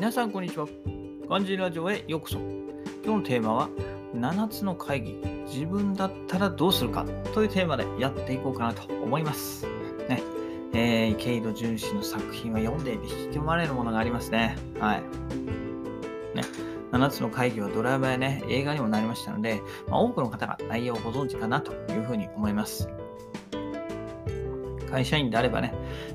皆さんこんにちは。ガンジーラジオへようこそ。今日のテーマは、7つの会議、自分だったらどうするかというテーマでやっていこうかなと思います。ね。えー、ケイド純氏の作品は読んでいて引き込まれるものがありますね。はい。ね。7つの会議はドライバーやね、映画にもなりましたので、まあ、多くの方が内容をご存知かなというふうに思います。会社員であればね、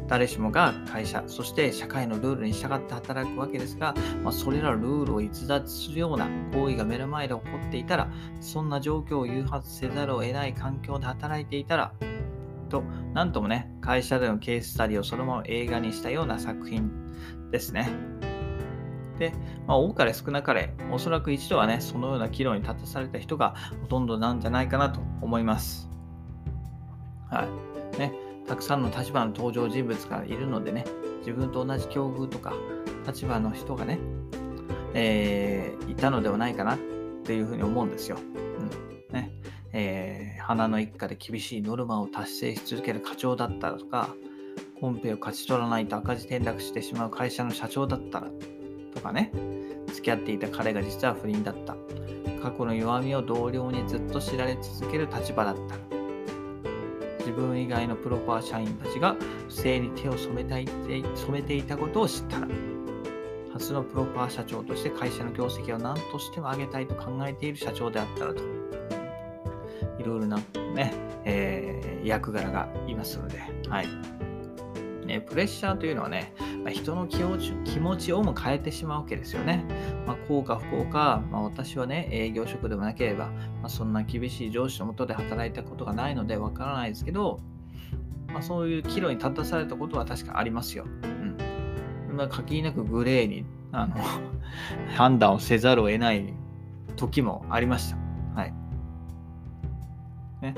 誰しもが会社、そして社会のルールに従って働くわけですが、まあ、それらルールを逸脱するような行為が目の前で起こっていたら、そんな状況を誘発せざるを得ない環境で働いていたら、と、なんともね、会社でのケーススタディをそのまま映画にしたような作品ですね。で、まあ、多かれ少なかれ、おそらく一度はね、そのような岐路に立たされた人がほとんどなんじゃないかなと思います。はい。たくさんの立場の登場人物がいるのでね、自分と同じ境遇とか立場の人がね、えー、いたのではないかなっていうふうに思うんですよ。うんねえー、花の一家で厳しいノルマを達成し続ける課長だったらとか、コンペを勝ち取らないと赤字転落してしまう会社の社長だったらとかね、付き合っていた彼が実は不倫だった。過去の弱みを同僚にずっと知られ続ける立場だった。自分以外のプロパー社員たちが不正に手を染めたい染めていたことを知ったら、初のプロパー社長として会社の業績を何としても上げたいと考えている社長であったらと、いろいろなね、えー、役柄がいますので、はい。ね、プレッシャーというのはね、まあ、人の気持ち気持ちをも変えてしまうわけですよね。まあ、幸か不幸か、まあ、私はね、営業職でもなければ、まあ、そんな厳しい上司のもとで働いたことがないのでわからないですけど、まあ、そういう岐路に立たされたことは確かありますよ。うん。まあ、限りなくグレーにあの 判断をせざるを得ない時もありました。はい。ね。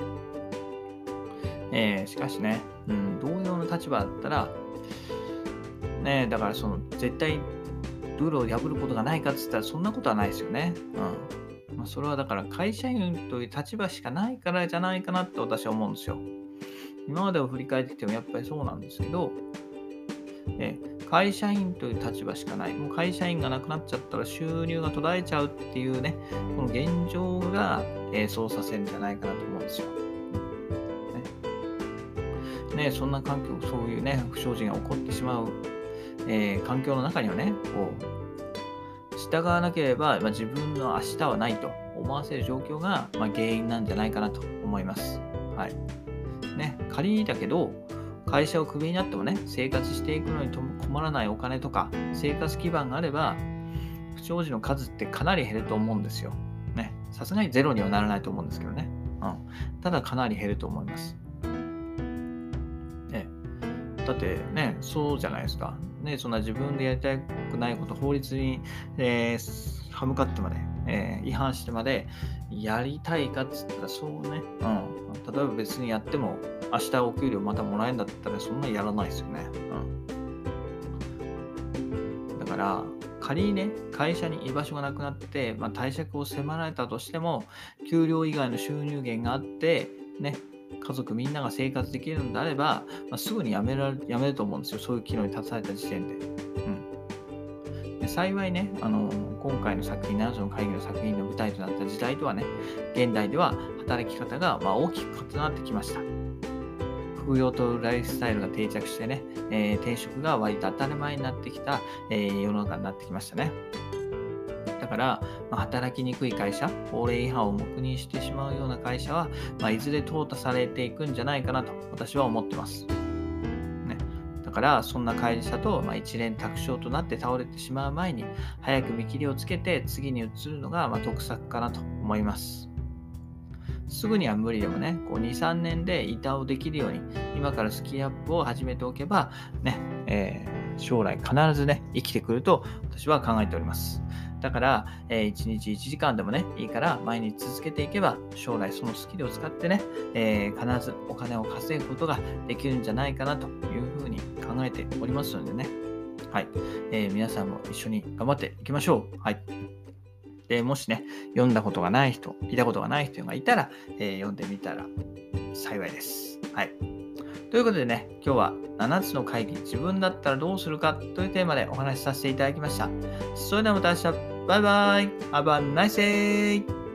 えー、しかしね、うん、同様の立場だったら、ね、だからその絶対ルールを破ることがないかっつったらそんなことはないですよね。うんまあ、それはだから会社員という立場しかないからじゃないかなって私は思うんですよ。今までを振り返ってきてもやっぱりそうなんですけど、え会社員という立場しかない。もう会社員がなくなっちゃったら収入が途絶えちゃうっていうね、この現状が、えー、そうさせるんじゃないかなと思うんですよ。ね、そんな環境、そういうね、不祥事が起こってしまう、えー、環境の中にはね、こう、従わなければ、まあ、自分の明日はないと思わせる状況が、まあ、原因なんじゃないかなと思います。はい。ね、仮にだけど、会社をクビになってもね、生活していくのに困らないお金とか、生活基盤があれば、不祥事の数ってかなり減ると思うんですよ。ね。さすがにゼロにはならないと思うんですけどね。うん。ただかなり減ると思います。だってね、そうじゃないですか。ね、そんな自分でやりたくないこと、法律に、えー、歯向かってまで、えー、違反してまでやりたいかっつったらそうね、うん。例えば別にやっても明日お給料またもらえんだったらそんなやらないですよね。うん。だから、仮にね、会社に居場所がなくなって、まあ、退職を迫られたとしても、給料以外の収入源があって、ね、家族みんなが生活できるのであれば、まあ、すぐに辞められ辞めると思うんですよ。そういう機能に立たされた時点で。うん、で幸いね、あの今回の作品、7つの会議の作品の舞台となった時代とはね、現代では働き方がま大きく異なってきました。副業とライフスタイルが定着してね、えー、転職が割と当たり前になってきた、えー、世の中になってきましたね。だから、まあ、働きにくい会社、法令違反を黙認してしまうような会社は、まあ、いずれ淘汰されていくんじゃないかなと私は思ってます。ね、だから、そんな会社と、まあ、一連卓勝となって倒れてしまう前に、早く見切りをつけて次に移るのが、ま、得策かなと思います。すぐには無理でもね、こう2、3年で板をできるように、今からスキルアップを始めておけば、ね、えー、将来必ずね、生きてくると私は考えております。だから、えー、1日1時間でもね、いいから毎日続けていけば、将来そのスキルを使ってね、えー、必ずお金を稼ぐことができるんじゃないかなというふうに考えておりますのでね。はい。えー、皆さんも一緒に頑張っていきましょう。はい。で、もしね、読んだことがない人、聞いたことがない人がいたら、えー、読んでみたら幸いです。はい。ということでね、今日は7つの会議、自分だったらどうするかというテーマでお話しさせていただきました。それではまた明日、バイバイ !Have a nice!